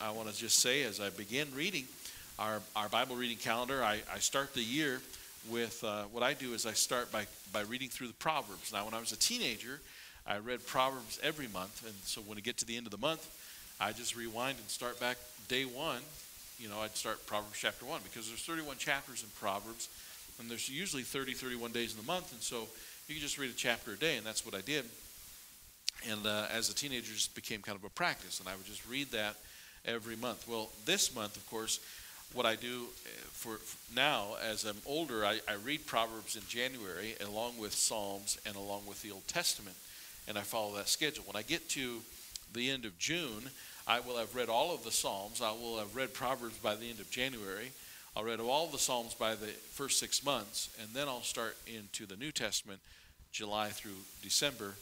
I want to just say as I begin reading our, our Bible reading calendar, I, I start the year with uh, what I do is I start by, by reading through the Proverbs. Now, when I was a teenager, I read Proverbs every month. And so when I get to the end of the month, I just rewind and start back day one. You know, I'd start Proverbs chapter one because there's 31 chapters in Proverbs, and there's usually 30, 31 days in the month. And so you can just read a chapter a day, and that's what I did. And uh, as a teenager, it just became kind of a practice, and I would just read that every month. Well, this month, of course, what I do uh, for, now, as I'm older, I, I read Proverbs in January along with Psalms and along with the Old Testament, and I follow that schedule. When I get to the end of June, I will have read all of the Psalms. I will have read Proverbs by the end of January. I'll read all the Psalms by the first six months, and then I'll start into the New Testament, July through December,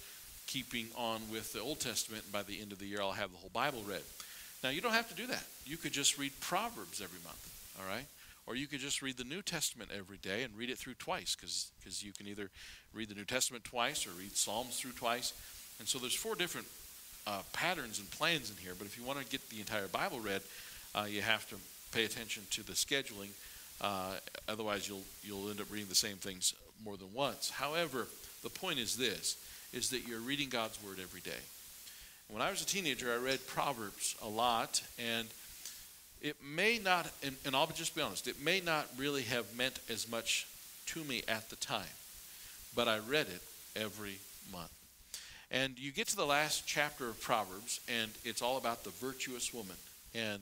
keeping on with the Old Testament. And by the end of the year, I'll have the whole Bible read. Now, you don't have to do that. You could just read Proverbs every month, all right? Or you could just read the New Testament every day and read it through twice, because you can either read the New Testament twice or read Psalms through twice. And so there's four different uh, patterns and plans in here. But if you want to get the entire Bible read, uh, you have to pay attention to the scheduling. Uh, otherwise, you'll you'll end up reading the same things more than once. However, the point is this: is that you're reading God's Word every day. When I was a teenager, I read Proverbs a lot, and it may not, and, and, I'll just be honest, it may not really have meant as much to me at the time, but I read it every month. And you get to the last chapter of Proverbs, and it's all about the virtuous woman. And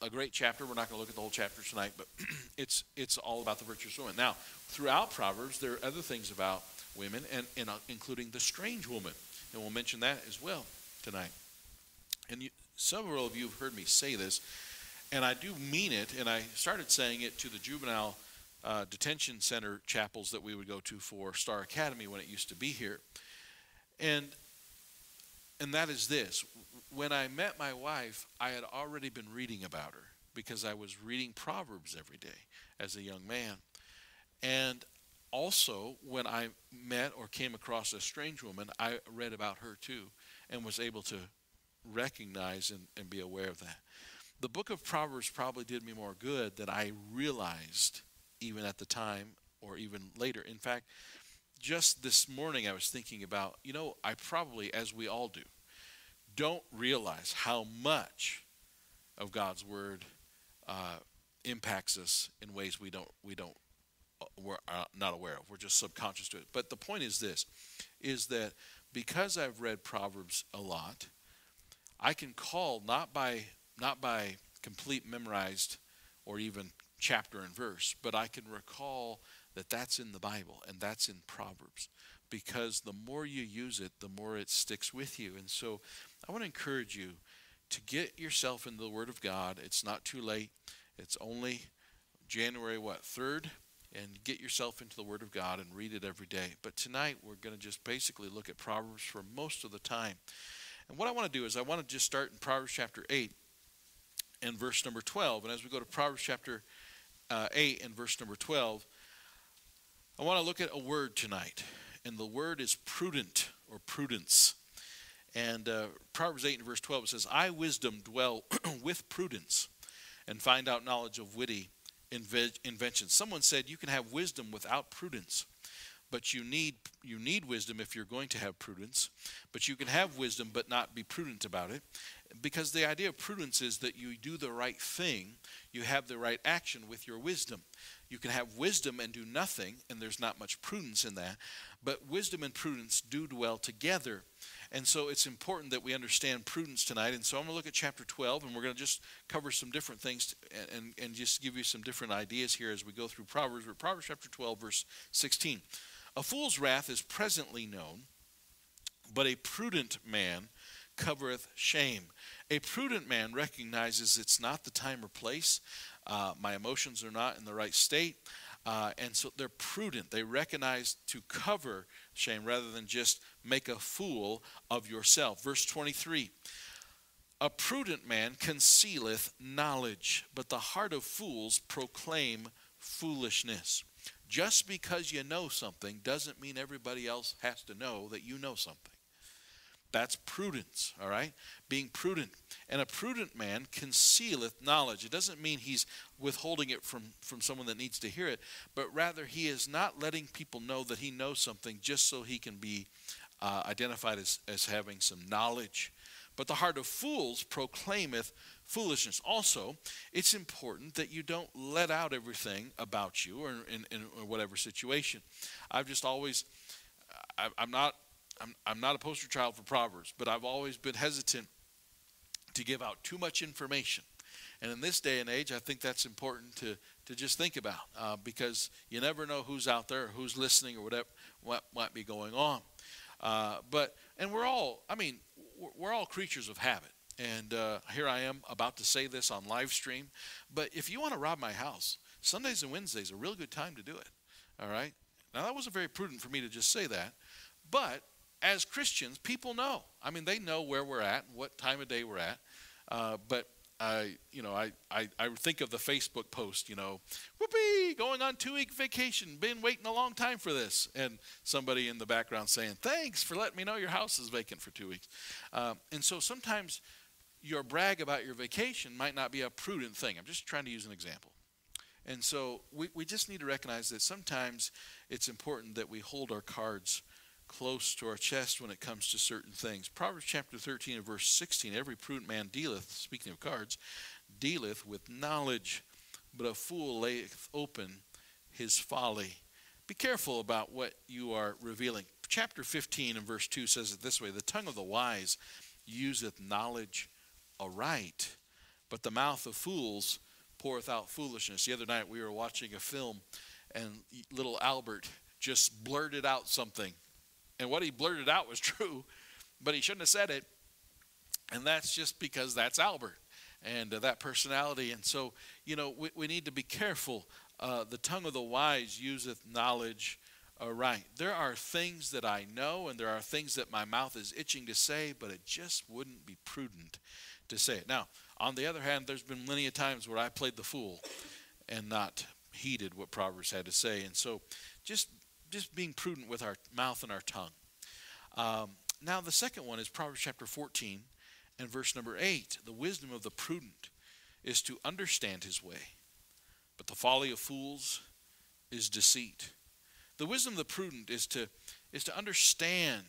a great chapter. We're not going to look at the whole chapter tonight, but it's it's all about the virtuous woman. Now, throughout Proverbs, there are other things about women, and, and uh, including the strange woman, and we'll mention that as well tonight. And you, several of you have heard me say this, and I do mean it. And I started saying it to the juvenile uh, detention center chapels that we would go to for Star Academy when it used to be here. And and that is this. When I met my wife, I had already been reading about her because I was reading Proverbs every day as a young man. And also, when I met or came across a strange woman, I read about her too and was able to recognize and, and be aware of that. The book of Proverbs probably did me more good than I realized even at the time or even later. In fact, just this morning I was thinking about, you know, I probably, as we all do, don't realize how much of God's word uh, impacts us in ways we don't we don't uh, we're uh, not aware of. We're just subconscious to it. But the point is this: is that because I've read Proverbs a lot, I can call not by not by complete memorized or even chapter and verse, but I can recall that that's in the Bible and that's in Proverbs because the more you use it, the more it sticks with you. And so I want to encourage you to get yourself into the Word of God. It's not too late. It's only January, what, 3rd? And get yourself into the Word of God and read it every day. But tonight we're going to just basically look at Proverbs for most of the time. And what I want to do is I want to just start in Proverbs chapter 8 and verse number 12. And as we go to Proverbs chapter uh, 8 and verse number 12, I want to look at a word tonight. And the word is prudent or prudence. And uh, Proverbs 8 and verse 12 says, I, wisdom, dwell with prudence and find out knowledge of witty invention. Someone said you can have wisdom without prudence, but you need you need wisdom if you're going to have prudence. But you can have wisdom but not be prudent about it, because the idea of prudence is that you do the right thing, you have the right action with your wisdom. You can have wisdom and do nothing, and there's not much prudence in that. But wisdom and prudence do dwell together. And so it's important that we understand prudence tonight. And so I'm going to look at chapter 12, and we're going to just cover some different things to, and, and just give you some different ideas here as we go through Proverbs. We're Proverbs chapter 12, verse 16. A fool's wrath is presently known, but a prudent man covereth shame. A prudent man recognizes it's not the time or place. Uh, my emotions are not in the right state. Uh, and so they're prudent. They recognize to cover shame rather than just make a fool of yourself. Verse 23 A prudent man concealeth knowledge, but the heart of fools proclaim foolishness. Just because you know something doesn't mean everybody else has to know that you know something. That's prudence, all right? Being prudent. And a prudent man concealeth knowledge. It doesn't mean he's withholding it from, from someone that needs to hear it, but rather he is not letting people know that he knows something just so he can be uh, identified as, as having some knowledge. But the heart of fools proclaimeth foolishness. Also, it's important that you don't let out everything about you or in, in, whatever situation. I've just always, I, I'm not I'm, I'm not a poster child for Proverbs, but I've always been hesitant to give out too much information. And in this day and age, I think that's important to, to just think about uh, because you never know who's out there, who's listening, or whatever what might be going on. Uh, but and we're all, I mean, we're all creatures of habit. And uh, here I am about to say this on live stream. But if you want to rob my house, Sundays and Wednesdays are a real good time to do it. All right. Now that wasn't very prudent for me to just say that, but as Christians, people know. I mean, they know where we're at, what time of day we're at. Uh, but I, you know, I, I, I think of the Facebook post, you know, whoopee, going on two week vacation, been waiting a long time for this, and somebody in the background saying, thanks for letting me know your house is vacant for two weeks. Um, and so sometimes your brag about your vacation might not be a prudent thing. I'm just trying to use an example. And so we, we just need to recognize that sometimes it's important that we hold our cards close to our chest when it comes to certain things. Proverbs chapter 13 and verse 16 Every prudent man dealeth, speaking of cards, dealeth with knowledge, but a fool layeth open his folly. Be careful about what you are revealing. Chapter 15 and verse 2 says it this way The tongue of the wise useth knowledge aright, but the mouth of fools poureth out foolishness. The other night we were watching a film, and little Albert just blurted out something and what he blurted out was true, but he shouldn't have said it. And that's just because that's Albert and uh, that personality. And so, you know, we, we need to be careful. Uh, the tongue of the wise useth knowledge aright. There are things that I know, and there are things that my mouth is itching to say, but it just wouldn't be prudent to say it. Now, on the other hand, there's been many times where I played the fool and not heeded what Proverbs had to say. And so, just just being prudent with our mouth and our tongue. Um, now, the second one is Proverbs chapter 14 and verse number 8. The wisdom of the prudent is to understand his way, but the folly of fools is deceit. The wisdom of the prudent is to, is to understand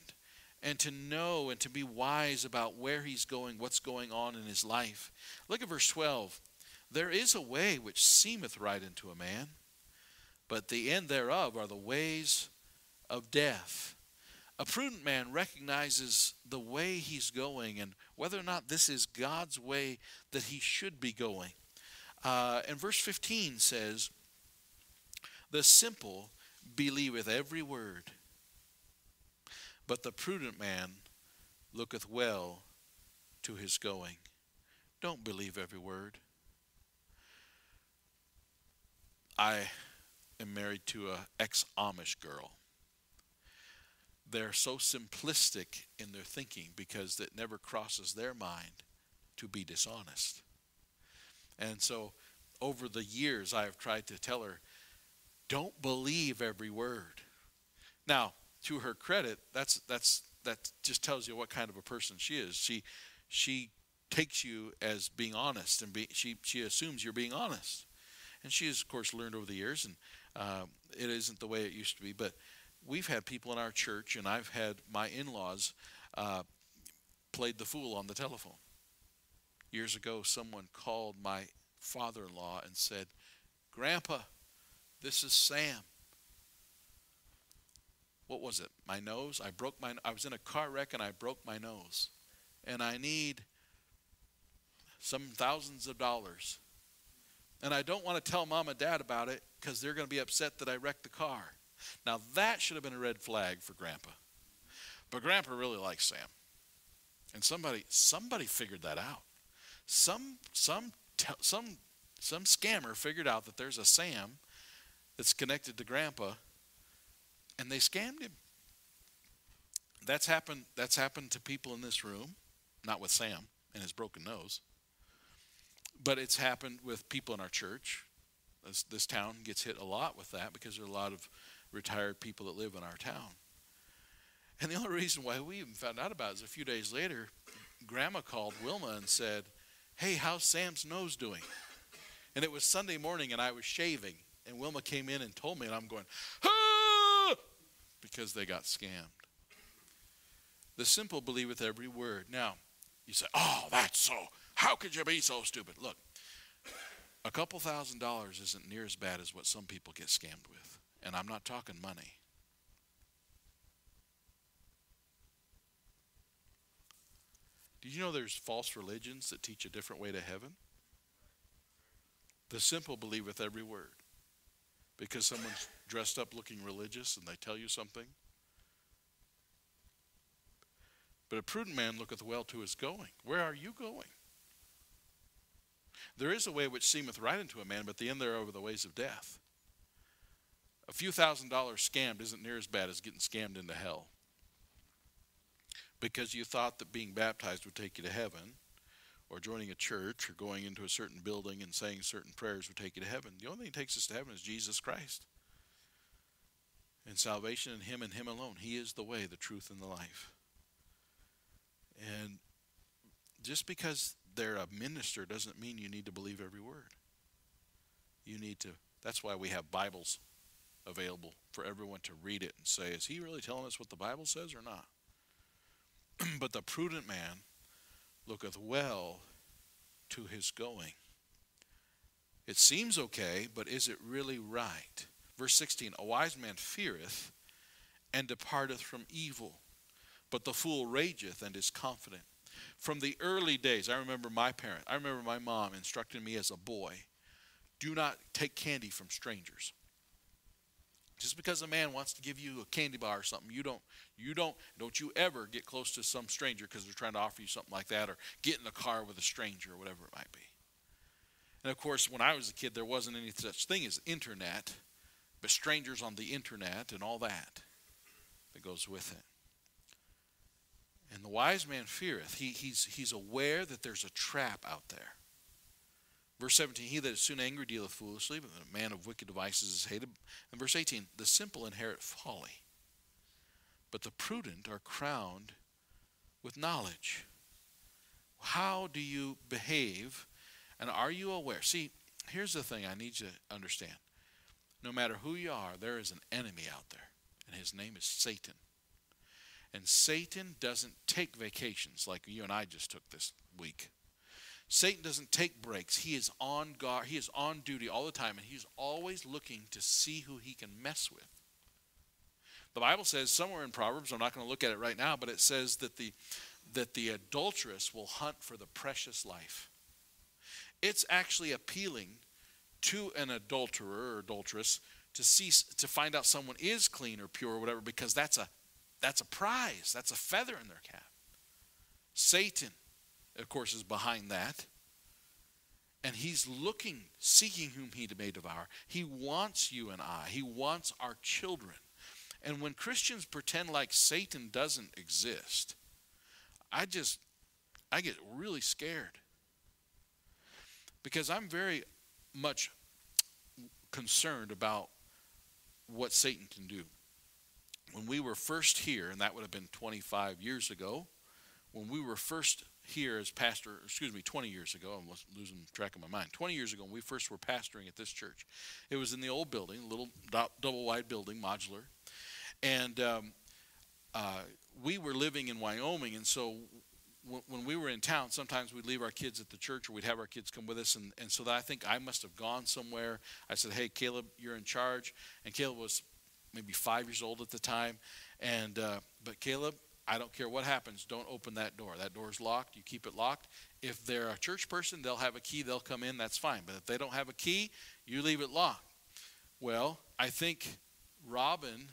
and to know and to be wise about where he's going, what's going on in his life. Look at verse 12. There is a way which seemeth right unto a man, but the end thereof are the ways of death. A prudent man recognizes the way he's going and whether or not this is God's way that he should be going. Uh, and verse 15 says, The simple believeth every word, but the prudent man looketh well to his going. Don't believe every word. I married to a ex-Amish girl. They're so simplistic in their thinking because it never crosses their mind to be dishonest. And so over the years I have tried to tell her don't believe every word. Now, to her credit, that's that's that just tells you what kind of a person she is. She she takes you as being honest and be, she she assumes you're being honest. And she has of course learned over the years and um, it isn't the way it used to be. But we've had people in our church, and I've had my in laws uh, played the fool on the telephone. Years ago, someone called my father in law and said, Grandpa, this is Sam. What was it? My nose? I broke my I was in a car wreck and I broke my nose. And I need some thousands of dollars. And I don't want to tell mom and dad about it because they're going to be upset that I wrecked the car. Now, that should have been a red flag for Grandpa. But Grandpa really likes Sam. And somebody somebody figured that out. Some some some some scammer figured out that there's a Sam that's connected to Grandpa and they scammed him. That's happened that's happened to people in this room, not with Sam and his broken nose. But it's happened with people in our church. This, this town gets hit a lot with that because there are a lot of retired people that live in our town. And the only reason why we even found out about it is a few days later, Grandma called Wilma and said, Hey, how's Sam's nose doing? And it was Sunday morning and I was shaving. And Wilma came in and told me, and I'm going, ah! because they got scammed. The simple believeth every word. Now, you say, oh, that's so. How could you be so stupid? Look, a couple thousand dollars isn't near as bad as what some people get scammed with. And I'm not talking money. Did you know there's false religions that teach a different way to heaven? The simple believeth every word. Because someone's dressed up looking religious and they tell you something. But a prudent man looketh well to his going. Where are you going? There is a way which seemeth right unto a man, but the end thereof are the ways of death. A few thousand dollars scammed isn't near as bad as getting scammed into hell. Because you thought that being baptized would take you to heaven, or joining a church, or going into a certain building and saying certain prayers would take you to heaven. The only thing that takes us to heaven is Jesus Christ. And salvation in Him and Him alone. He is the way, the truth, and the life. And just because they're a minister doesn't mean you need to believe every word. You need to, that's why we have Bibles available for everyone to read it and say, is he really telling us what the Bible says or not? but the prudent man looketh well to his going. It seems okay, but is it really right? Verse 16 A wise man feareth and departeth from evil, but the fool rageth and is confident. From the early days, I remember my parent, I remember my mom instructing me as a boy do not take candy from strangers. Just because a man wants to give you a candy bar or something, you don't, you don't, don't you ever get close to some stranger because they're trying to offer you something like that, or get in a car with a stranger or whatever it might be. And of course, when I was a kid, there wasn't any such thing as internet, but strangers on the internet and all that that goes with it. And the wise man feareth. He, he's, he's aware that there's a trap out there. Verse 17, he that is soon angry dealeth foolishly, but the man of wicked devices is hated. And verse 18, the simple inherit folly, but the prudent are crowned with knowledge. How do you behave? And are you aware? See, here's the thing I need you to understand. No matter who you are, there is an enemy out there, and his name is Satan. And Satan doesn't take vacations like you and I just took this week. Satan doesn't take breaks. He is on guard. He is on duty all the time, and he's always looking to see who he can mess with. The Bible says somewhere in Proverbs, I'm not going to look at it right now, but it says that the that the adulteress will hunt for the precious life. It's actually appealing to an adulterer or adulteress to see to find out someone is clean or pure or whatever because that's a that's a prize. That's a feather in their cap. Satan of course, is behind that. And he's looking, seeking whom he may devour. He wants you and I, he wants our children. And when Christians pretend like Satan doesn't exist, I just, I get really scared. Because I'm very much concerned about what Satan can do. When we were first here, and that would have been 25 years ago, when we were first here as pastor, excuse me, 20 years ago, I'm losing track of my mind. 20 years ago, when we first were pastoring at this church, it was in the old building, a little double wide building, modular. And um, uh, we were living in Wyoming, and so when we were in town, sometimes we'd leave our kids at the church or we'd have our kids come with us. And, and so that I think I must have gone somewhere. I said, Hey, Caleb, you're in charge. And Caleb was maybe five years old at the time. And, uh, but Caleb, I don't care what happens, don't open that door. That door's locked, you keep it locked. If they're a church person, they'll have a key, they'll come in, that's fine. But if they don't have a key, you leave it locked. Well, I think Robin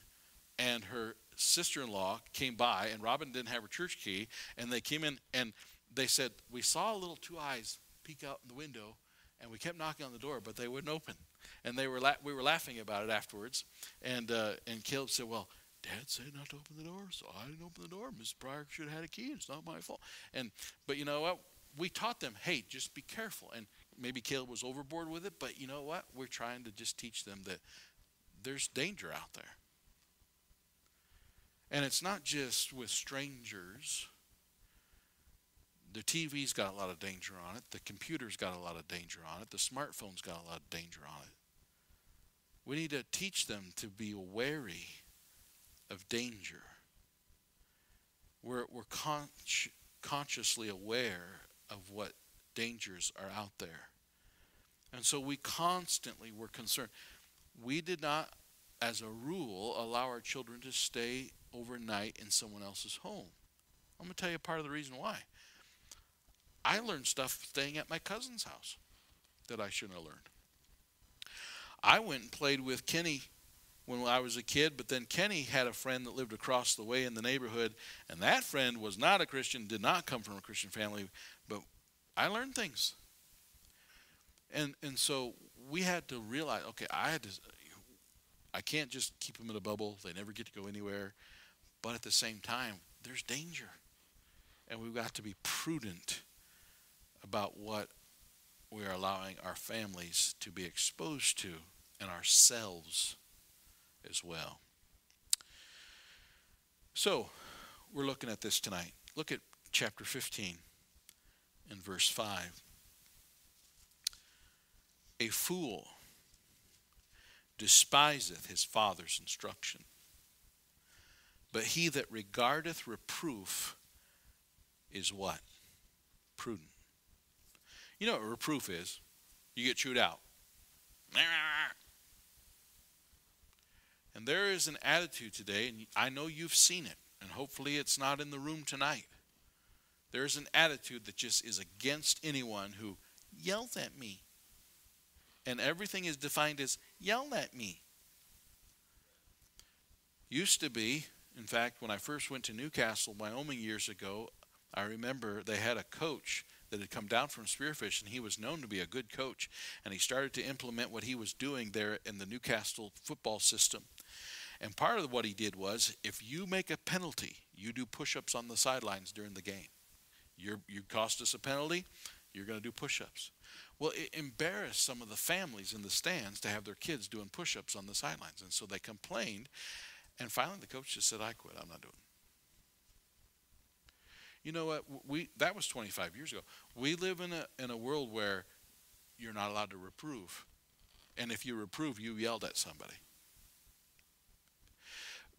and her sister in law came by, and Robin didn't have her church key, and they came in and they said, We saw a little two eyes peek out the window, and we kept knocking on the door, but they wouldn't open. And they were la- we were laughing about it afterwards. And, uh, and Caleb said, Well, Dad said not to open the door, so I didn't open the door. Miss Pryor should have had a key. It's not my fault. And but you know what? We taught them, hey, just be careful. And maybe Caleb was overboard with it, but you know what? We're trying to just teach them that there's danger out there. And it's not just with strangers. The TV's got a lot of danger on it. The computer's got a lot of danger on it. The smartphone's got a lot of danger on it. We need to teach them to be wary of danger. We're, we're con- consciously aware of what dangers are out there. And so we constantly were concerned. We did not, as a rule, allow our children to stay overnight in someone else's home. I'm going to tell you part of the reason why. I learned stuff staying at my cousin's house that I shouldn't have learned. I went and played with Kenny when I was a kid, but then Kenny had a friend that lived across the way in the neighborhood, and that friend was not a Christian, did not come from a Christian family, but I learned things. And and so we had to realize, okay, I had to I can't just keep them in a bubble. They never get to go anywhere. But at the same time, there's danger. And we've got to be prudent about what we are allowing our families to be exposed to and ourselves as well. So, we're looking at this tonight. Look at chapter 15 and verse 5. A fool despiseth his father's instruction, but he that regardeth reproof is what? Prudent. You know what reproof is? You get chewed out. And there is an attitude today, and I know you've seen it, and hopefully it's not in the room tonight. There's an attitude that just is against anyone who yells at me. And everything is defined as yell at me. Used to be, in fact, when I first went to Newcastle, Wyoming years ago, I remember they had a coach that had come down from Spearfish, and he was known to be a good coach. And he started to implement what he was doing there in the Newcastle football system. And part of what he did was if you make a penalty, you do push ups on the sidelines during the game. You're, you cost us a penalty, you're going to do push ups. Well, it embarrassed some of the families in the stands to have their kids doing push ups on the sidelines. And so they complained. And finally, the coach just said, I quit. I'm not doing it. You know what? We that was 25 years ago. We live in a in a world where you're not allowed to reprove, and if you reprove, you yelled at somebody.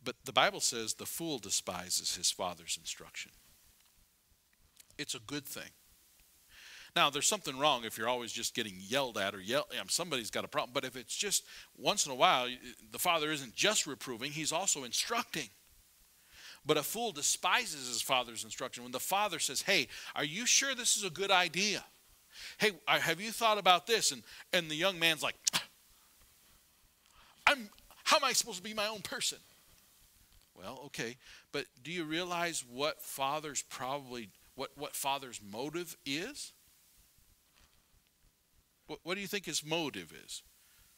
But the Bible says the fool despises his father's instruction. It's a good thing. Now, there's something wrong if you're always just getting yelled at or yell. Um, somebody's got a problem. But if it's just once in a while, the father isn't just reproving; he's also instructing. But a fool despises his father's instruction. When the father says, Hey, are you sure this is a good idea? Hey, have you thought about this? And, and the young man's like, I'm, how am I supposed to be my own person? Well, okay. But do you realize what father's probably, what, what father's motive is? What, what do you think his motive is?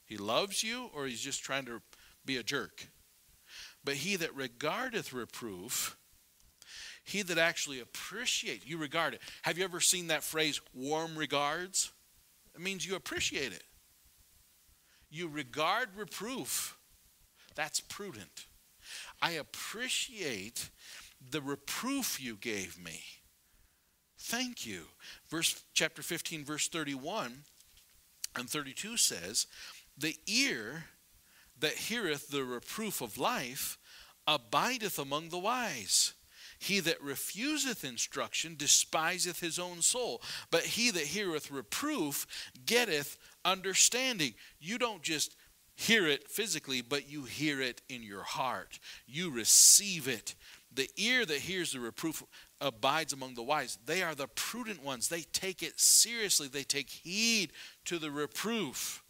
He loves you or he's just trying to be a jerk? But he that regardeth reproof, he that actually appreciates, you regard it. Have you ever seen that phrase, warm regards? It means you appreciate it. You regard reproof. That's prudent. I appreciate the reproof you gave me. Thank you. Verse chapter 15 verse 31 and 32 says, "The ear that heareth the reproof of life abideth among the wise. He that refuseth instruction despiseth his own soul, but he that heareth reproof getteth understanding. You don't just hear it physically, but you hear it in your heart. You receive it. The ear that hears the reproof abides among the wise. They are the prudent ones. They take it seriously, they take heed to the reproof.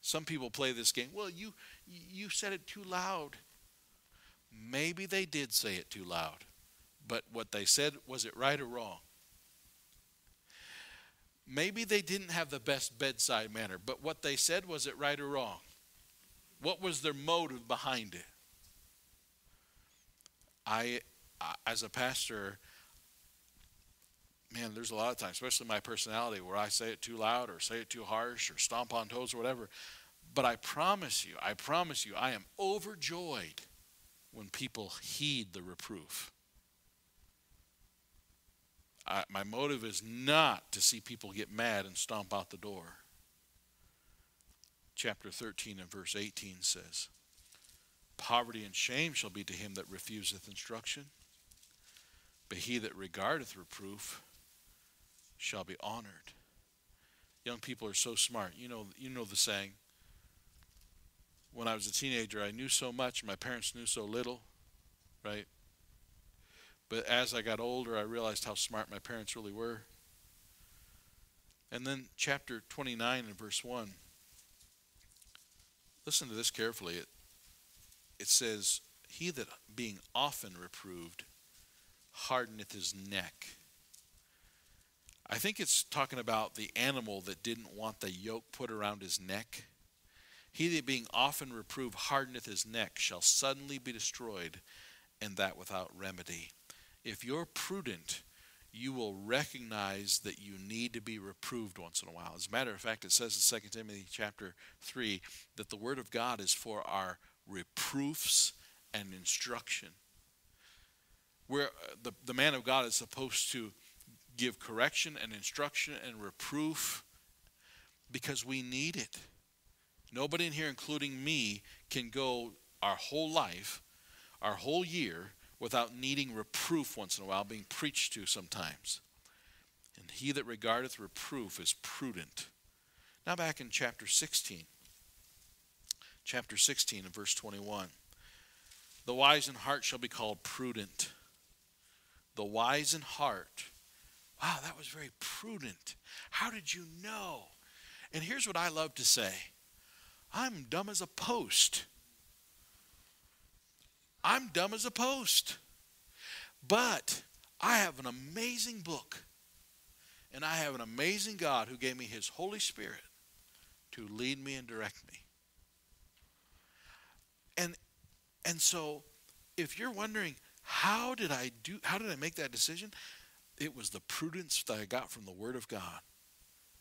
Some people play this game. Well, you you said it too loud. Maybe they did say it too loud. But what they said was it right or wrong? Maybe they didn't have the best bedside manner, but what they said was it right or wrong? What was their motive behind it? I as a pastor man, there's a lot of times, especially my personality, where I say it too loud or say it too harsh or stomp on toes or whatever. But I promise you, I promise you, I am overjoyed when people heed the reproof. I, my motive is not to see people get mad and stomp out the door. Chapter 13 and verse 18 says, Poverty and shame shall be to him that refuseth instruction, but he that regardeth reproof shall be honored. Young people are so smart. You know, you know the saying. When I was a teenager, I knew so much, my parents knew so little, right? But as I got older, I realized how smart my parents really were. And then chapter 29 and verse 1. Listen to this carefully. It, it says, He that being often reproved hardeneth his neck. I think it's talking about the animal that didn't want the yoke put around his neck. He that being often reproved hardeneth his neck shall suddenly be destroyed, and that without remedy. If you're prudent, you will recognize that you need to be reproved once in a while. As a matter of fact, it says in 2 Timothy chapter 3 that the word of God is for our reproofs and instruction. Where uh, the, the man of God is supposed to give correction and instruction and reproof because we need it. Nobody in here, including me, can go our whole life, our whole year, without needing reproof once in a while, being preached to sometimes. And he that regardeth reproof is prudent. Now, back in chapter 16, chapter 16 and verse 21. The wise in heart shall be called prudent. The wise in heart Wow, that was very prudent. How did you know? And here's what I love to say I'm dumb as a post. I'm dumb as a post. But I have an amazing book. And I have an amazing God who gave me his Holy Spirit to lead me and direct me. And and so if you're wondering how did I do how did I make that decision? It was the prudence that I got from the Word of God.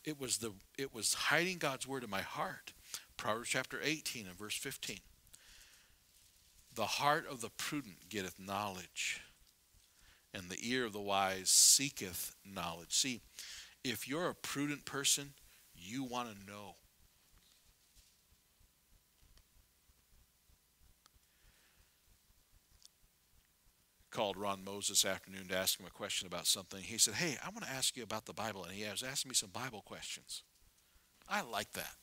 It was the it was hiding God's word in my heart. Proverbs chapter 18 and verse 15. The heart of the prudent getteth knowledge, and the ear of the wise seeketh knowledge. See, if you're a prudent person, you want to know. Called Ron Moses afternoon to ask him a question about something. He said, Hey, I want to ask you about the Bible. And he was asking me some Bible questions. I like that.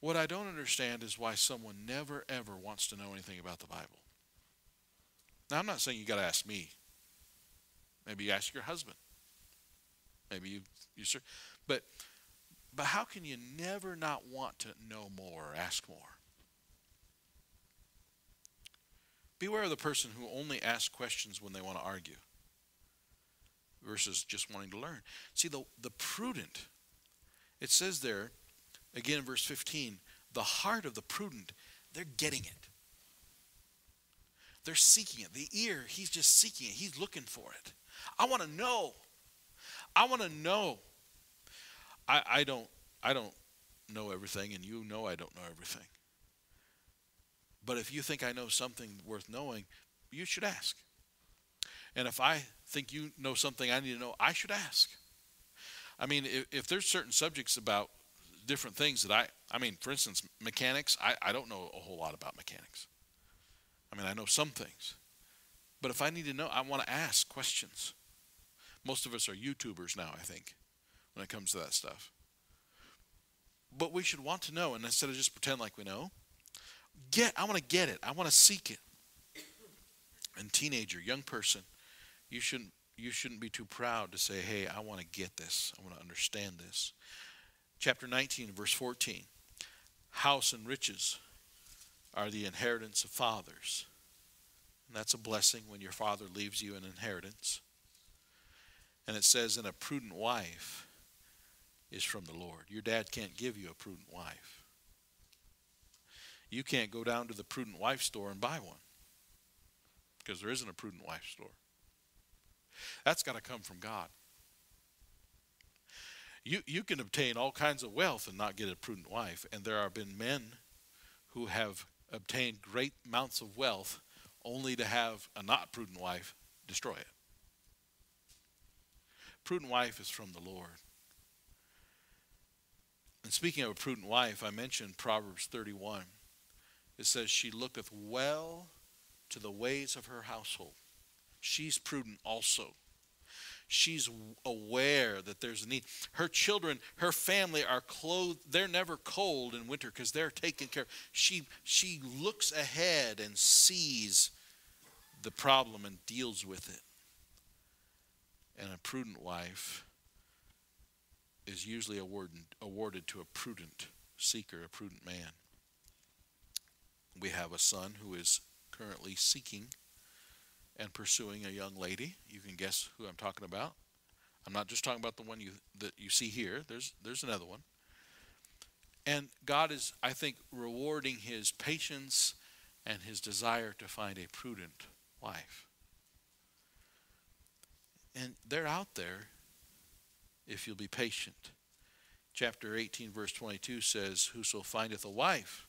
What I don't understand is why someone never, ever wants to know anything about the Bible. Now, I'm not saying you got to ask me. Maybe you ask your husband. Maybe you, you sir. But, but how can you never not want to know more ask more? Beware of the person who only asks questions when they want to argue versus just wanting to learn. See, the, the prudent, it says there, again verse 15, the heart of the prudent, they're getting it. They're seeking it. The ear, he's just seeking it. He's looking for it. I want to know. I want to know. I, I don't I don't know everything, and you know I don't know everything. But if you think I know something worth knowing, you should ask. And if I think you know something I need to know, I should ask. I mean, if, if there's certain subjects about different things that I, I mean, for instance, mechanics, I, I don't know a whole lot about mechanics. I mean, I know some things. But if I need to know, I want to ask questions. Most of us are YouTubers now, I think, when it comes to that stuff. But we should want to know, and instead of just pretend like we know, get I want to get it. I want to seek it. And teenager, young person, you shouldn't you shouldn't be too proud to say, "Hey, I want to get this. I want to understand this." Chapter 19 verse 14. House and riches are the inheritance of fathers. And that's a blessing when your father leaves you an inheritance. And it says, "And a prudent wife is from the Lord." Your dad can't give you a prudent wife you can't go down to the prudent wife store and buy one because there isn't a prudent wife store. That's got to come from God. You, you can obtain all kinds of wealth and not get a prudent wife. And there have been men who have obtained great amounts of wealth only to have a not prudent wife destroy it. Prudent wife is from the Lord. And speaking of a prudent wife, I mentioned Proverbs 31. It says, She looketh well to the ways of her household. She's prudent also. She's aware that there's a need. Her children, her family are clothed. They're never cold in winter because they're taken care of. She, she looks ahead and sees the problem and deals with it. And a prudent wife is usually awarded, awarded to a prudent seeker, a prudent man. We have a son who is currently seeking and pursuing a young lady. You can guess who I'm talking about. I'm not just talking about the one you that you see here. There's there's another one. And God is, I think, rewarding his patience and his desire to find a prudent wife. And they're out there if you'll be patient. Chapter 18, verse 22 says, Whoso findeth a wife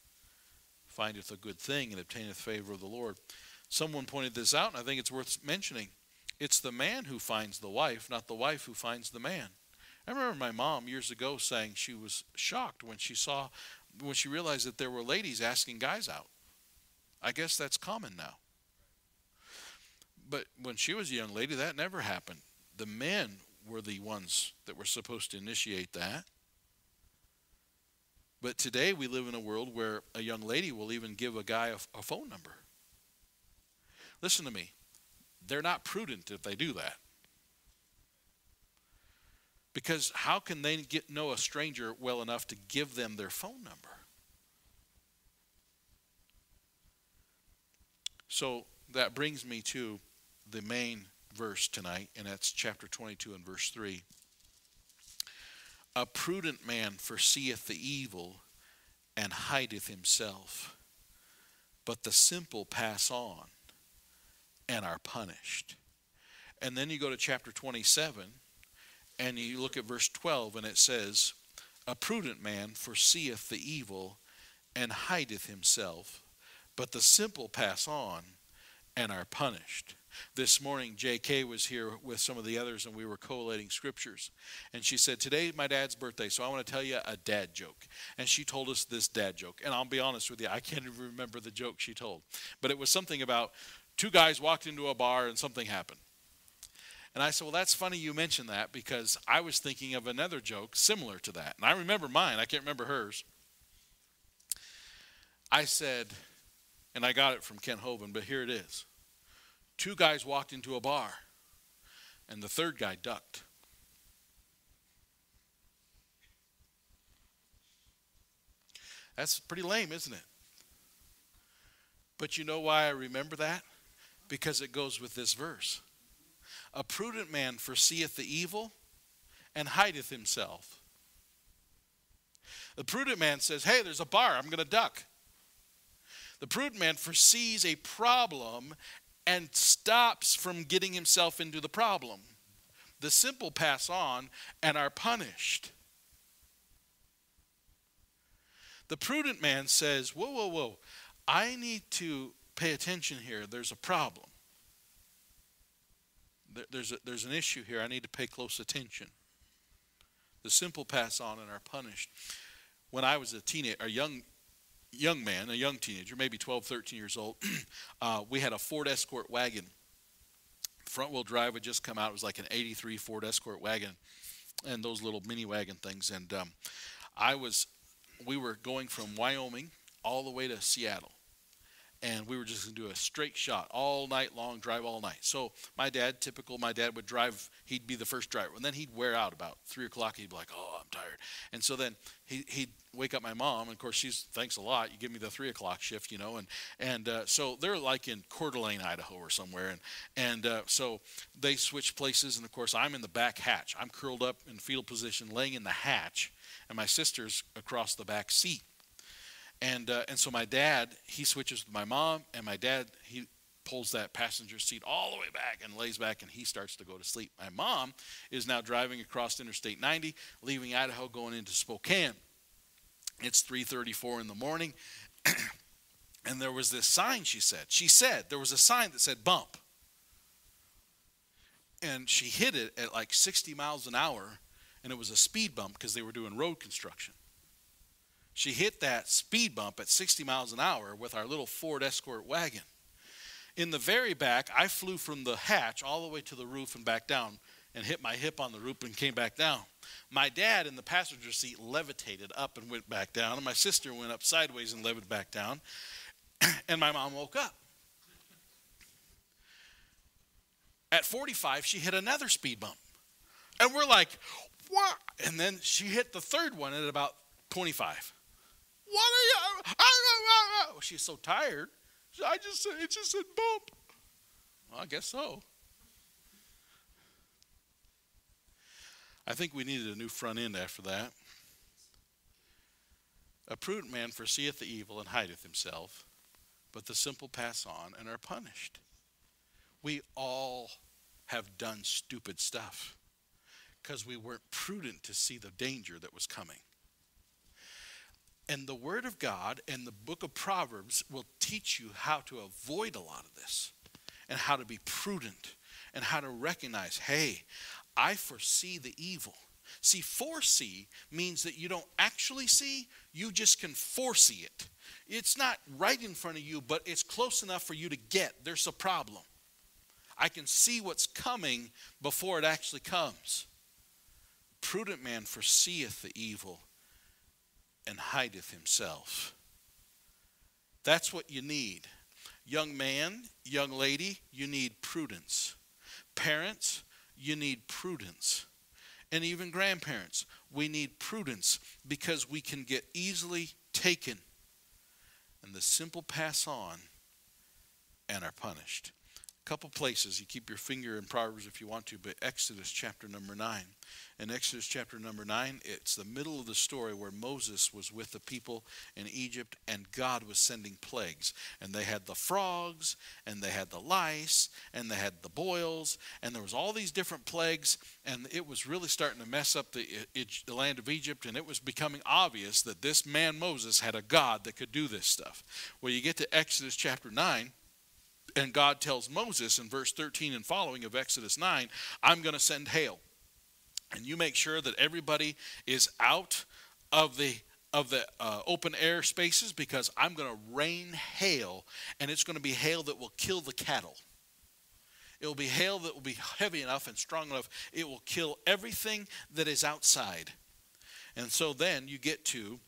findeth a good thing and obtaineth favor of the Lord. Someone pointed this out, and I think it's worth mentioning. It's the man who finds the wife, not the wife who finds the man. I remember my mom years ago saying she was shocked when she saw, when she realized that there were ladies asking guys out. I guess that's common now. But when she was a young lady, that never happened. The men were the ones that were supposed to initiate that. But today we live in a world where a young lady will even give a guy a, a phone number. Listen to me. They're not prudent if they do that. Because how can they get know a stranger well enough to give them their phone number? So that brings me to the main verse tonight, and that's chapter 22 and verse 3. A prudent man foreseeth the evil and hideth himself, but the simple pass on and are punished. And then you go to chapter 27 and you look at verse 12 and it says, A prudent man foreseeth the evil and hideth himself, but the simple pass on and are punished. This morning, J.K. was here with some of the others, and we were collating scriptures. And she said, Today is my dad's birthday, so I want to tell you a dad joke. And she told us this dad joke. And I'll be honest with you, I can't even remember the joke she told. But it was something about two guys walked into a bar and something happened. And I said, Well, that's funny you mentioned that because I was thinking of another joke similar to that. And I remember mine, I can't remember hers. I said, and I got it from Kent Hovind, but here it is. Two guys walked into a bar, and the third guy ducked. That's pretty lame, isn't it? But you know why I remember that? because it goes with this verse. A prudent man foreseeth the evil and hideth himself. The prudent man says, Hey, there's a bar, I'm going to duck. The prudent man foresees a problem and stops from getting himself into the problem. The simple pass on and are punished. The prudent man says, Whoa, whoa, whoa, I need to pay attention here. There's a problem. There's, a, there's an issue here. I need to pay close attention. The simple pass on and are punished. When I was a teenager, a young young man, a young teenager, maybe 12, 13 years old, uh, we had a Ford Escort wagon. Front wheel drive had just come out. It was like an 83 Ford Escort wagon and those little mini wagon things. And um, I was, we were going from Wyoming all the way to Seattle and we were just going to do a straight shot all night long, drive all night. So my dad, typical, my dad would drive. He'd be the first driver, and then he'd wear out about three o'clock. He'd be like, "Oh, I'm tired," and so then he, he'd wake up my mom. And of course, she's thanks a lot. You give me the three o'clock shift, you know, and and uh, so they're like in Coeur d'Alene, Idaho, or somewhere, and and uh, so they switch places. And of course, I'm in the back hatch. I'm curled up in fetal position, laying in the hatch, and my sister's across the back seat. And, uh, and so my dad, he switches with my mom, and my dad, he pulls that passenger seat all the way back and lays back, and he starts to go to sleep. My mom is now driving across Interstate 90, leaving Idaho, going into Spokane. It's 3:34 in the morning, and there was this sign, she said. She said there was a sign that said bump. And she hit it at like 60 miles an hour, and it was a speed bump because they were doing road construction. She hit that speed bump at 60 miles an hour with our little Ford Escort wagon. In the very back, I flew from the hatch all the way to the roof and back down and hit my hip on the roof and came back down. My dad in the passenger seat levitated up and went back down, and my sister went up sideways and levitated back down, and my mom woke up. At 45, she hit another speed bump. And we're like, what? And then she hit the third one at about 25. What are you? Well, she's so tired. I just said, it just said bump. Well, I guess so. I think we needed a new front end after that. A prudent man foreseeth the evil and hideth himself, but the simple pass on and are punished. We all have done stupid stuff because we weren't prudent to see the danger that was coming. And the Word of God and the book of Proverbs will teach you how to avoid a lot of this and how to be prudent and how to recognize hey, I foresee the evil. See, foresee means that you don't actually see, you just can foresee it. It's not right in front of you, but it's close enough for you to get there's a problem. I can see what's coming before it actually comes. Prudent man foreseeth the evil and hideth himself. That's what you need. Young man, young lady, you need prudence. Parents, you need prudence. And even grandparents, we need prudence because we can get easily taken. And the simple pass on and are punished couple places. You keep your finger in Proverbs if you want to, but Exodus chapter number 9. In Exodus chapter number 9, it's the middle of the story where Moses was with the people in Egypt and God was sending plagues. And they had the frogs, and they had the lice, and they had the boils, and there was all these different plagues, and it was really starting to mess up the, the land of Egypt, and it was becoming obvious that this man Moses had a God that could do this stuff. Well, you get to Exodus chapter 9, and God tells Moses in verse 13 and following of Exodus 9, I'm going to send hail. And you make sure that everybody is out of the of the uh, open air spaces because I'm going to rain hail, and it's going to be hail that will kill the cattle. It will be hail that will be heavy enough and strong enough, it will kill everything that is outside. And so then you get to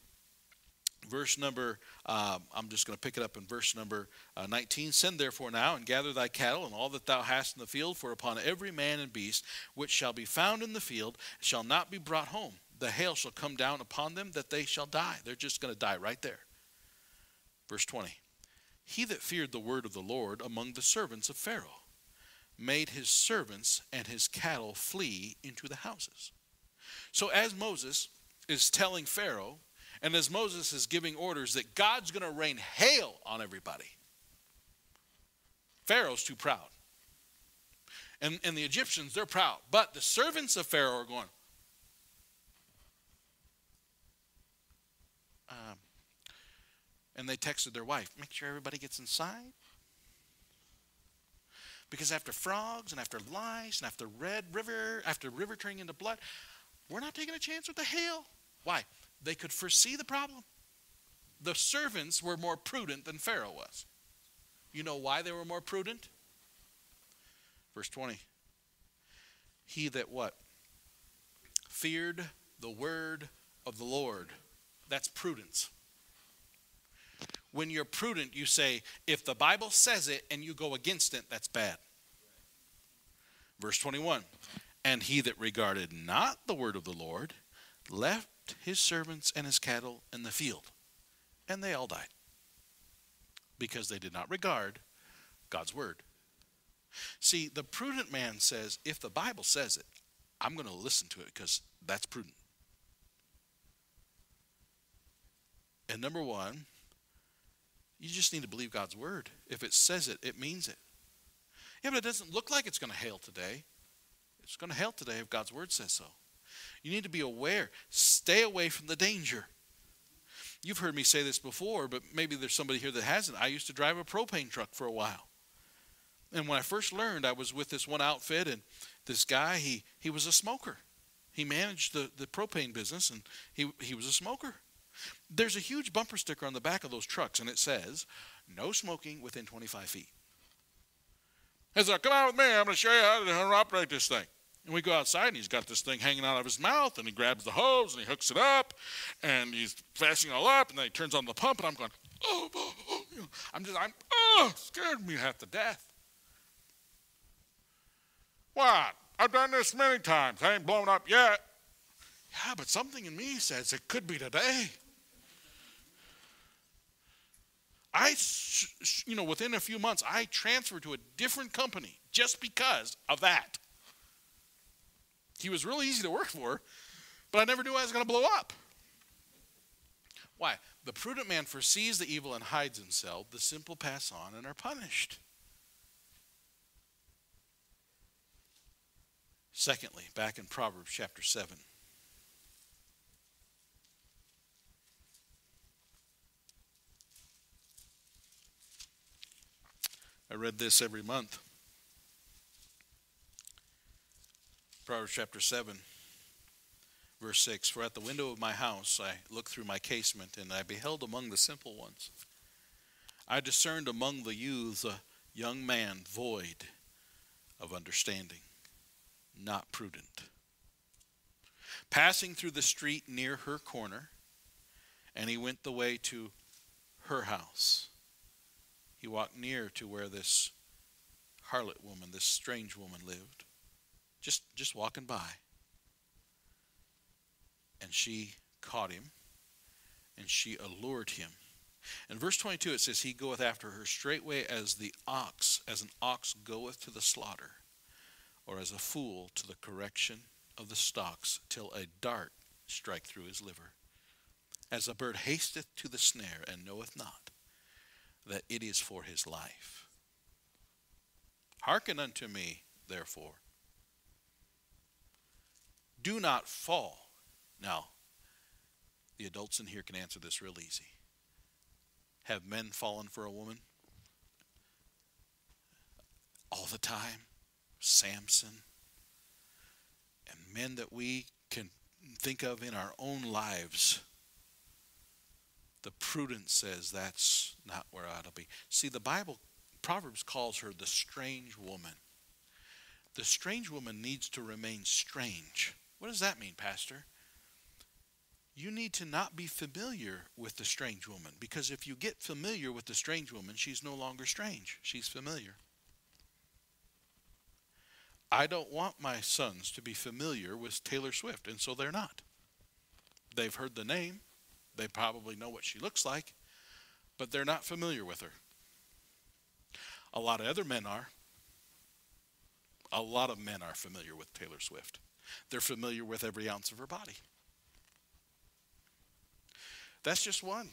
verse number, uh, I'm just going to pick it up in verse number uh, 19. Send therefore now and gather thy cattle and all that thou hast in the field, for upon every man and beast which shall be found in the field shall not be brought home. The hail shall come down upon them that they shall die. They're just going to die right there. Verse 20. He that feared the word of the Lord among the servants of Pharaoh made his servants and his cattle flee into the houses. So as Moses is telling Pharaoh and as Moses is giving orders that God's going to rain hail on everybody, Pharaoh's too proud. And, and the Egyptians, they're proud. But the servants of Pharaoh are going, um, and they texted their wife, make sure everybody gets inside. Because after frogs and after lice and after red river, after river turning into blood, we're not taking a chance with the hail. Why? They could foresee the problem. The servants were more prudent than Pharaoh was. You know why they were more prudent? Verse 20. He that what? Feared the word of the Lord. That's prudence. When you're prudent, you say, if the Bible says it and you go against it, that's bad. Verse 21 And he that regarded not the word of the Lord left his servants and his cattle in the field, and they all died because they did not regard God's word. See, the prudent man says, if the Bible says it, I'm going to listen to it because that's prudent. And number one, you just need to believe God's word. If it says it, it means it. Yeah, but it doesn't look like it's going to hail today. It's going to hail today if God's word says so. You need to be aware. Stay away from the danger. You've heard me say this before, but maybe there's somebody here that hasn't. I used to drive a propane truck for a while. And when I first learned, I was with this one outfit, and this guy, he, he was a smoker. He managed the, the propane business, and he, he was a smoker. There's a huge bumper sticker on the back of those trucks, and it says, no smoking within 25 feet. He said, come on with me. I'm going to show you how to operate this thing. And we go outside, and he's got this thing hanging out of his mouth, and he grabs the hose, and he hooks it up, and he's fastening it all up, and then he turns on the pump, and I'm going, oh, oh, oh. You know, I'm just, I'm, oh, scared me half to death. What? I've done this many times. I ain't blown up yet. Yeah, but something in me says it could be today. I, you know, within a few months, I transferred to a different company just because of that. He was really easy to work for, but I never knew I was going to blow up. Why? The prudent man foresees the evil and hides himself. The simple pass on and are punished. Secondly, back in Proverbs chapter 7. I read this every month. Proverbs chapter 7, verse 6 For at the window of my house I looked through my casement, and I beheld among the simple ones. I discerned among the youths a young man void of understanding, not prudent. Passing through the street near her corner, and he went the way to her house he walked near to where this harlot woman, this strange woman lived. Just just walking by. And she caught him and she allured him. In verse 22 it says he goeth after her straightway as the ox as an ox goeth to the slaughter or as a fool to the correction of the stocks till a dart strike through his liver as a bird hasteth to the snare and knoweth not that it is for his life. Hearken unto me, therefore. Do not fall. Now, the adults in here can answer this real easy. Have men fallen for a woman? All the time? Samson? And men that we can think of in our own lives the prudence says that's not where I ought to be. See, the Bible, Proverbs calls her the strange woman. The strange woman needs to remain strange. What does that mean, Pastor? You need to not be familiar with the strange woman because if you get familiar with the strange woman, she's no longer strange. She's familiar. I don't want my sons to be familiar with Taylor Swift, and so they're not. They've heard the name, they probably know what she looks like, but they're not familiar with her. A lot of other men are. A lot of men are familiar with Taylor Swift. They're familiar with every ounce of her body. That's just one.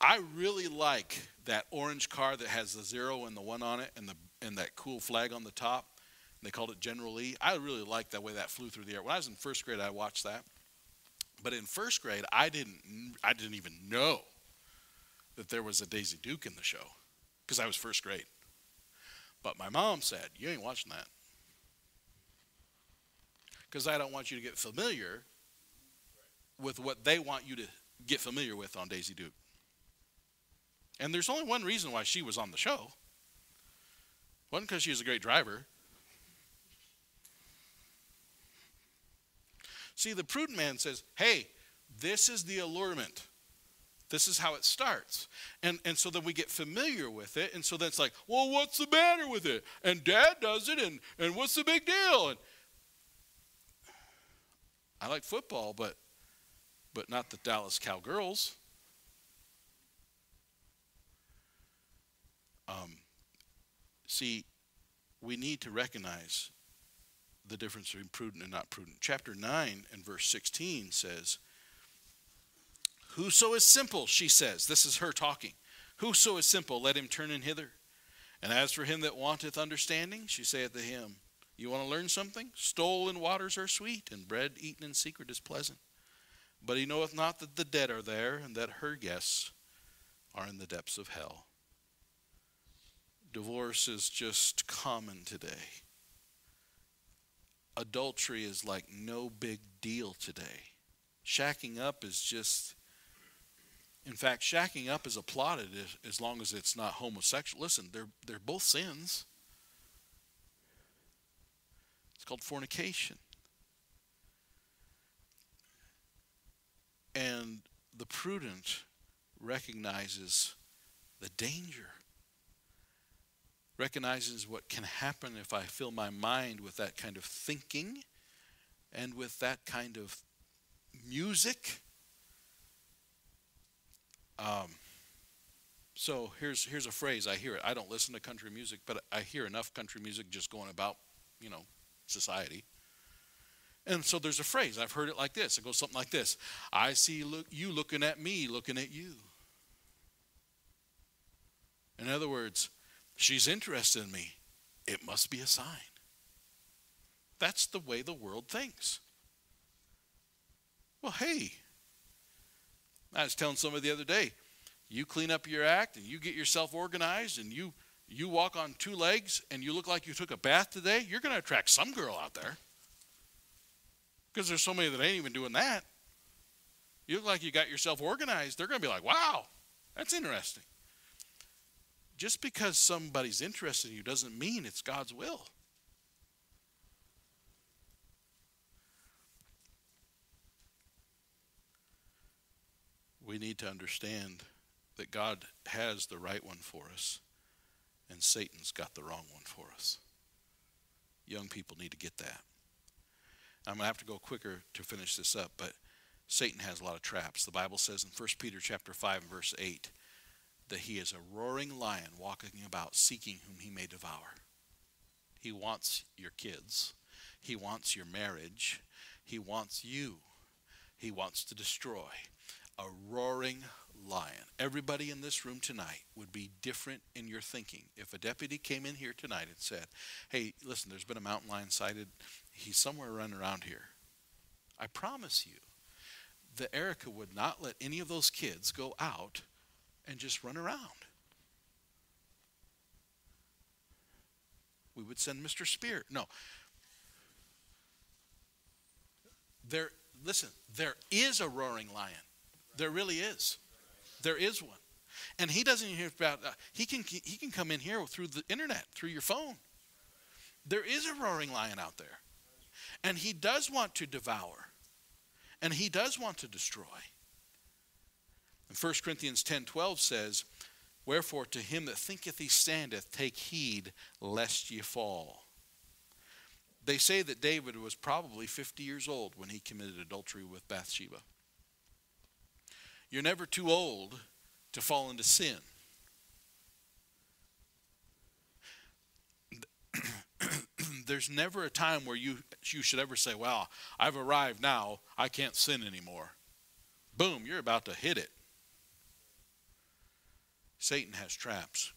I really like that orange car that has the zero and the one on it and the and that cool flag on the top. They called it General Lee. I really like the way that flew through the air. When I was in first grade, I watched that. But in first grade, I didn't I didn't even know that there was a Daisy Duke in the show because I was first grade. But my mom said, "You ain't watching that." Because I don't want you to get familiar with what they want you to get familiar with on Daisy Duke. And there's only one reason why she was on the show. One because she was a great driver. See, the prudent man says, hey, this is the allurement. This is how it starts. And, and so then we get familiar with it. And so then it's like, well, what's the matter with it? And dad does it, and, and what's the big deal? And I like football, but but not the Dallas Cowgirls. Um, see, we need to recognize the difference between prudent and not prudent. Chapter 9 and verse 16 says, Whoso is simple, she says, this is her talking. Whoso is simple, let him turn in hither. And as for him that wanteth understanding, she saith to him, You want to learn something? Stolen waters are sweet, and bread eaten in secret is pleasant. But he knoweth not that the dead are there, and that her guests are in the depths of hell. Divorce is just common today. Adultery is like no big deal today. Shacking up is just, in fact, shacking up is applauded as long as it's not homosexual. Listen, they're, they're both sins. Called fornication. And the prudent recognizes the danger, recognizes what can happen if I fill my mind with that kind of thinking and with that kind of music. Um, so here's here's a phrase I hear it. I don't listen to country music, but I hear enough country music just going about, you know, society. And so there's a phrase, I've heard it like this. It goes something like this I see look, you looking at me, looking at you. In other words, she's interested in me. It must be a sign. That's the way the world thinks. Well, hey, I was telling somebody the other day, you clean up your act and you get yourself organized and you you walk on two legs and you look like you took a bath today, you're going to attract some girl out there. Because there's so many that ain't even doing that. You look like you got yourself organized. They're going to be like, wow, that's interesting. Just because somebody's interested in you doesn't mean it's God's will. We need to understand that God has the right one for us, and Satan's got the wrong one for us. Young people need to get that. I'm going to have to go quicker to finish this up, but Satan has a lot of traps. The Bible says in 1 Peter chapter 5 and verse 8 that he is a roaring lion walking about seeking whom he may devour. He wants your kids. He wants your marriage. He wants you. He wants to destroy. A roaring lion. Everybody in this room tonight would be different in your thinking. If a deputy came in here tonight and said, Hey, listen, there's been a mountain lion sighted he's somewhere running around here. I promise you that Erica would not let any of those kids go out and just run around. We would send Mr. Spear. No. There listen, there is a roaring lion. There really is. There is one. And he doesn't hear about uh, he can he can come in here through the internet, through your phone. There is a roaring lion out there. And he does want to devour. And he does want to destroy. And 1 Corinthians 10:12 says, "Wherefore to him that thinketh he standeth, take heed lest ye fall." They say that David was probably 50 years old when he committed adultery with Bathsheba. You're never too old to fall into sin. there's never a time where you you should ever say, "Well, I've arrived now. I can't sin anymore." Boom, you're about to hit it. Satan has traps.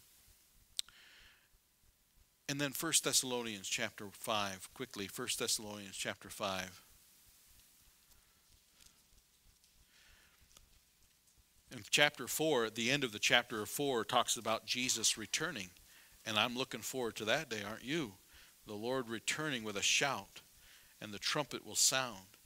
And then 1 Thessalonians chapter 5, quickly, 1 Thessalonians chapter 5. In chapter 4, at the end of the chapter 4, talks about Jesus returning. And I'm looking forward to that day, aren't you? the Lord returning with a shout, and the trumpet will sound.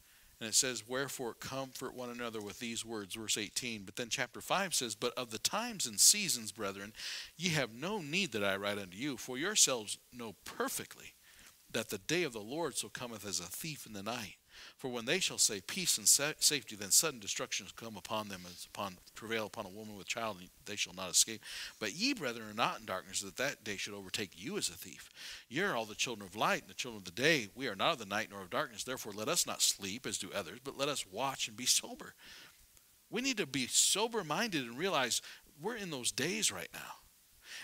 And it says, Wherefore comfort one another with these words, verse 18. But then chapter 5 says, But of the times and seasons, brethren, ye have no need that I write unto you, for yourselves know perfectly that the day of the Lord so cometh as a thief in the night. For when they shall say peace and sa- safety, then sudden destruction shall come upon them as upon prevail upon a woman with child, and they shall not escape. But ye, brethren, are not in darkness, that that day should overtake you as a thief. Ye are all the children of light and the children of the day. We are not of the night nor of darkness. Therefore, let us not sleep as do others, but let us watch and be sober. We need to be sober minded and realize we're in those days right now.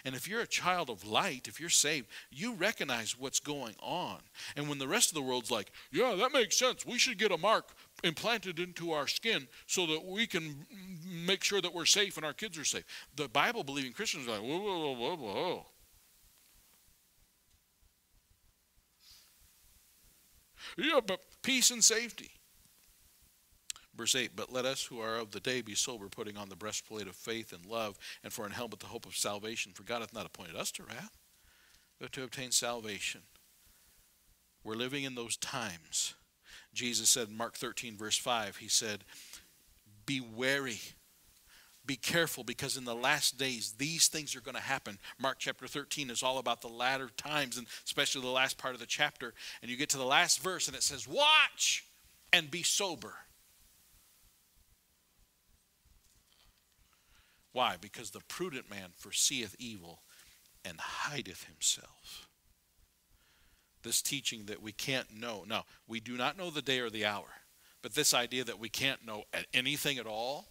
And if you're a child of light, if you're saved, you recognize what's going on. And when the rest of the world's like, yeah, that makes sense. We should get a mark implanted into our skin so that we can make sure that we're safe and our kids are safe. The Bible believing Christians are like, whoa, whoa, whoa, whoa, whoa. Yeah, but peace and safety. Verse 8, but let us who are of the day be sober, putting on the breastplate of faith and love, and for an helmet the hope of salvation. For God hath not appointed us to wrath, but to obtain salvation. We're living in those times. Jesus said in Mark 13, verse 5, He said, Be wary be careful because in the last days these things are going to happen. Mark chapter 13 is all about the latter times and especially the last part of the chapter. And you get to the last verse and it says, Watch and be sober. Why? Because the prudent man foreseeth evil and hideth himself. This teaching that we can't know. Now, we do not know the day or the hour, but this idea that we can't know anything at all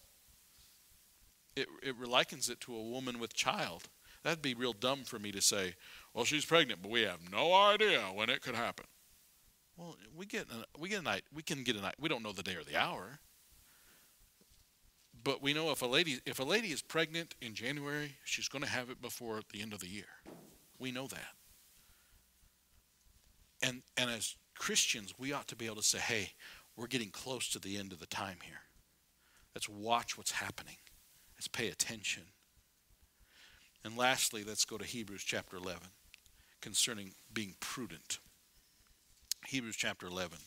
it, it likens it to a woman with child. That'd be real dumb for me to say, well, she's pregnant, but we have no idea when it could happen. Well, we get a, we get a night. We can get a night. We don't know the day or the hour, but we know if a lady if a lady is pregnant in January, she's going to have it before the end of the year. We know that. And and as Christians, we ought to be able to say, "Hey, we're getting close to the end of the time here. Let's watch what's happening." Let's pay attention. And lastly, let's go to Hebrews chapter 11 concerning being prudent. Hebrews chapter 11.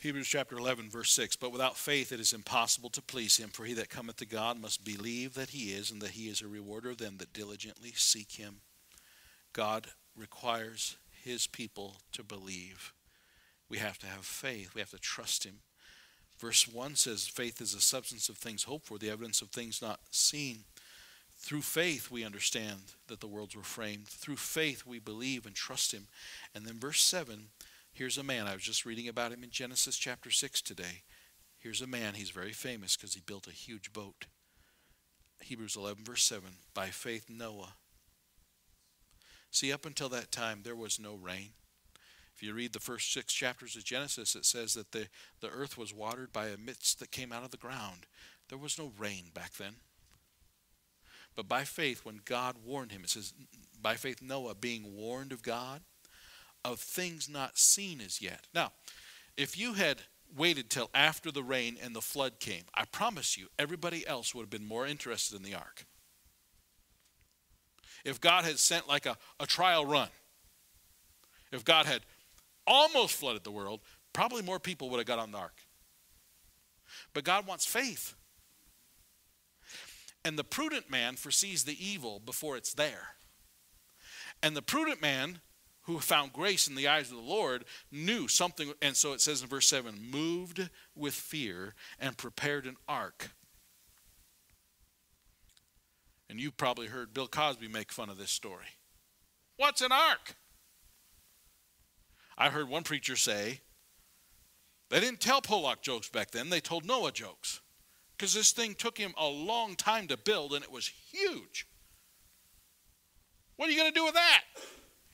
Hebrews chapter 11, verse 6. But without faith it is impossible to please him, for he that cometh to God must believe that he is, and that he is a rewarder of them that diligently seek him. God requires his people to believe. We have to have faith. We have to trust him. Verse 1 says, Faith is the substance of things hoped for, the evidence of things not seen. Through faith, we understand that the worlds were framed. Through faith, we believe and trust him. And then, verse 7 here's a man. I was just reading about him in Genesis chapter 6 today. Here's a man. He's very famous because he built a huge boat. Hebrews 11, verse 7 By faith, Noah See, up until that time, there was no rain. If you read the first six chapters of Genesis, it says that the, the earth was watered by a mist that came out of the ground. There was no rain back then. But by faith, when God warned him, it says, by faith, Noah being warned of God of things not seen as yet. Now, if you had waited till after the rain and the flood came, I promise you, everybody else would have been more interested in the ark if God had sent like a, a trial run, if God had almost flooded the world, probably more people would have got on the ark. But God wants faith. And the prudent man foresees the evil before it's there. And the prudent man who found grace in the eyes of the Lord knew something. And so it says in verse 7 moved with fear and prepared an ark and you've probably heard Bill Cosby make fun of this story. What's an ark? I heard one preacher say they didn't tell Pollock jokes back then, they told Noah jokes. Because this thing took him a long time to build and it was huge. What are you going to do with that?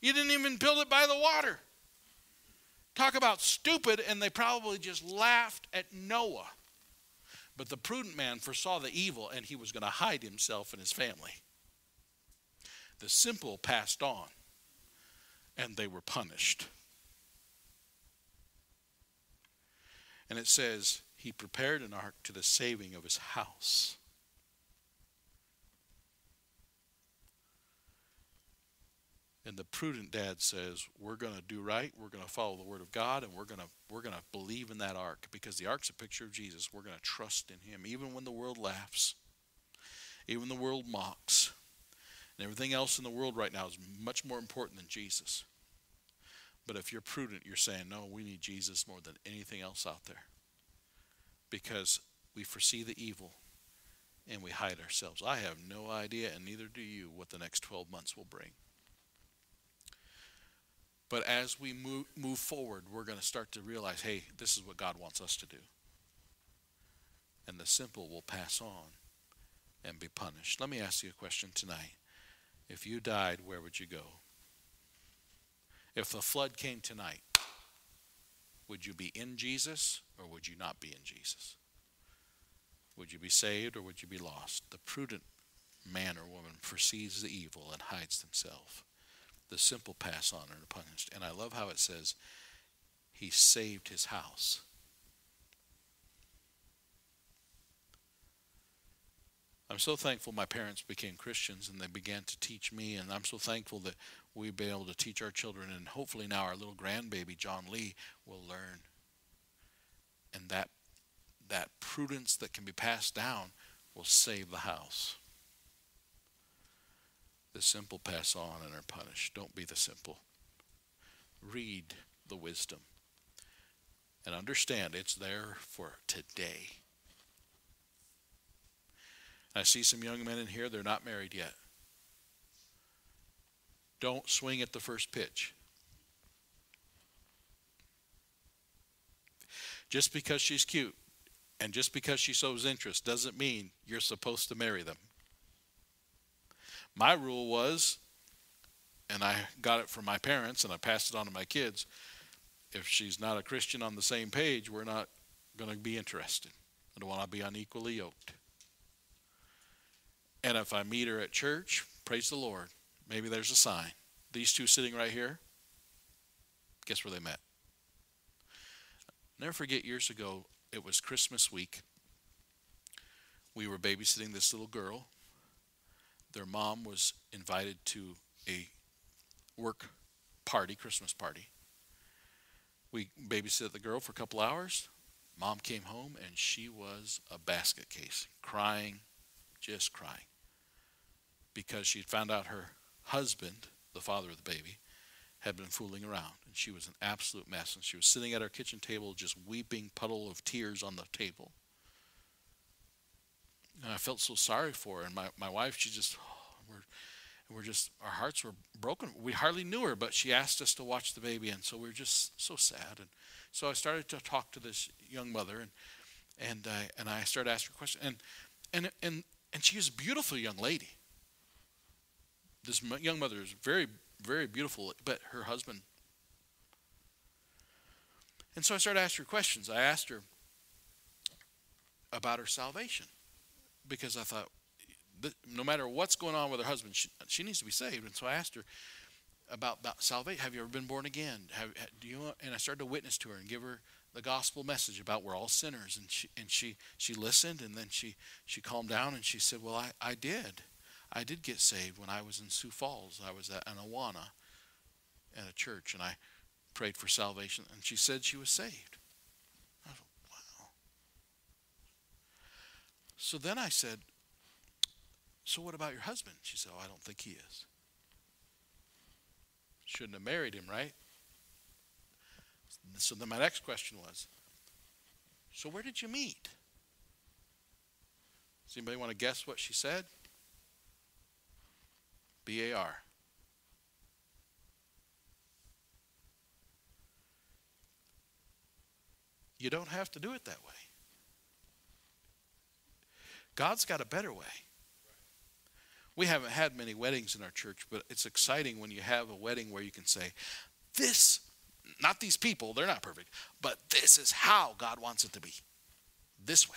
You didn't even build it by the water. Talk about stupid, and they probably just laughed at Noah. But the prudent man foresaw the evil, and he was going to hide himself and his family. The simple passed on, and they were punished. And it says, He prepared an ark to the saving of his house. And the prudent dad says, "We're going to do right. We're going to follow the word of God, and we're going to we're going to believe in that ark because the ark's a picture of Jesus. We're going to trust in Him, even when the world laughs, even the world mocks, and everything else in the world right now is much more important than Jesus. But if you're prudent, you're saying, no, we need Jesus more than anything else out there because we foresee the evil." And we hide ourselves. I have no idea, and neither do you, what the next 12 months will bring. But as we move, move forward, we're going to start to realize hey, this is what God wants us to do. And the simple will pass on and be punished. Let me ask you a question tonight. If you died, where would you go? If the flood came tonight, would you be in Jesus or would you not be in Jesus? Would you be saved or would you be lost? The prudent man or woman foresees the evil and hides themselves. The simple pass on and punished. And I love how it says, He saved his house. I'm so thankful my parents became Christians and they began to teach me, and I'm so thankful that we've been able to teach our children, and hopefully now our little grandbaby John Lee will learn. And that that prudence that can be passed down will save the house. The simple pass on and are punished. Don't be the simple. Read the wisdom and understand it's there for today. I see some young men in here, they're not married yet. Don't swing at the first pitch. Just because she's cute and just because she shows interest doesn't mean you're supposed to marry them. My rule was, and I got it from my parents and I passed it on to my kids if she's not a Christian on the same page, we're not going to be interested. I don't want to be unequally yoked. And if I meet her at church, praise the Lord, maybe there's a sign. These two sitting right here, guess where they met? Never forget years ago, it was Christmas week. We were babysitting this little girl. Their mom was invited to a work party, Christmas party. We babysat the girl for a couple hours. Mom came home and she was a basket case, crying, just crying because she'd found out her husband, the father of the baby, had been fooling around. And she was an absolute mess. And she was sitting at our kitchen table, just weeping, puddle of tears on the table. And I felt so sorry for her. And my, my wife, she just, oh, we're, we're just, our hearts were broken. We hardly knew her, but she asked us to watch the baby. And so we were just so sad. And so I started to talk to this young mother, and, and, I, and I started asking her questions. And, and, and, and she was a beautiful young lady this young mother is very, very beautiful, but her husband. And so I started asking her questions. I asked her about her salvation because I thought, no matter what's going on with her husband, she, she needs to be saved. And so I asked her about, about salvation. Have you ever been born again? Have, do you? And I started to witness to her and give her the gospel message about we're all sinners. And she and she she listened, and then she she calmed down and she said, "Well, I I did." I did get saved when I was in Sioux Falls. I was at an Awana at a church, and I prayed for salvation, and she said she was saved. I thought, wow. So then I said, So what about your husband? She said, Oh, I don't think he is. Shouldn't have married him, right? So then my next question was, So where did you meet? Does anybody want to guess what she said? B A R. You don't have to do it that way. God's got a better way. We haven't had many weddings in our church, but it's exciting when you have a wedding where you can say, This, not these people, they're not perfect, but this is how God wants it to be. This way.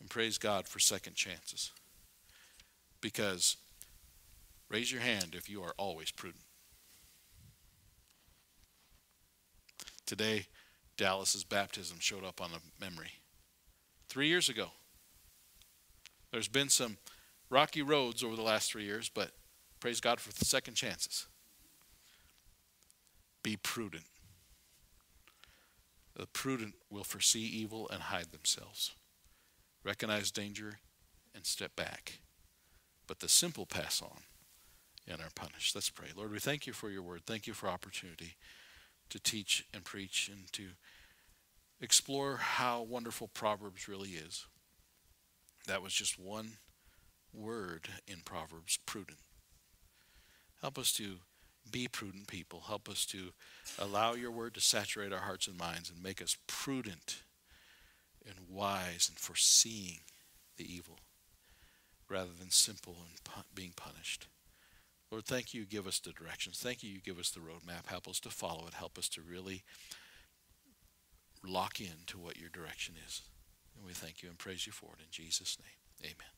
And praise God for second chances. Because raise your hand if you are always prudent. Today, Dallas's baptism showed up on a memory. Three years ago. There's been some rocky roads over the last three years, but praise God for the second chances. Be prudent. The prudent will foresee evil and hide themselves recognize danger, and step back. But the simple pass on and are punished. Let's pray. Lord, we thank you for your word. Thank you for opportunity to teach and preach and to explore how wonderful Proverbs really is. That was just one word in Proverbs, prudent. Help us to be prudent people. Help us to allow your word to saturate our hearts and minds and make us prudent and wise and foreseeing the evil rather than simple and being punished. Lord, thank you, give us the directions. Thank you, you give us the roadmap. Help us to follow it. Help us to really lock in to what your direction is. And we thank you and praise you for it in Jesus' name. Amen.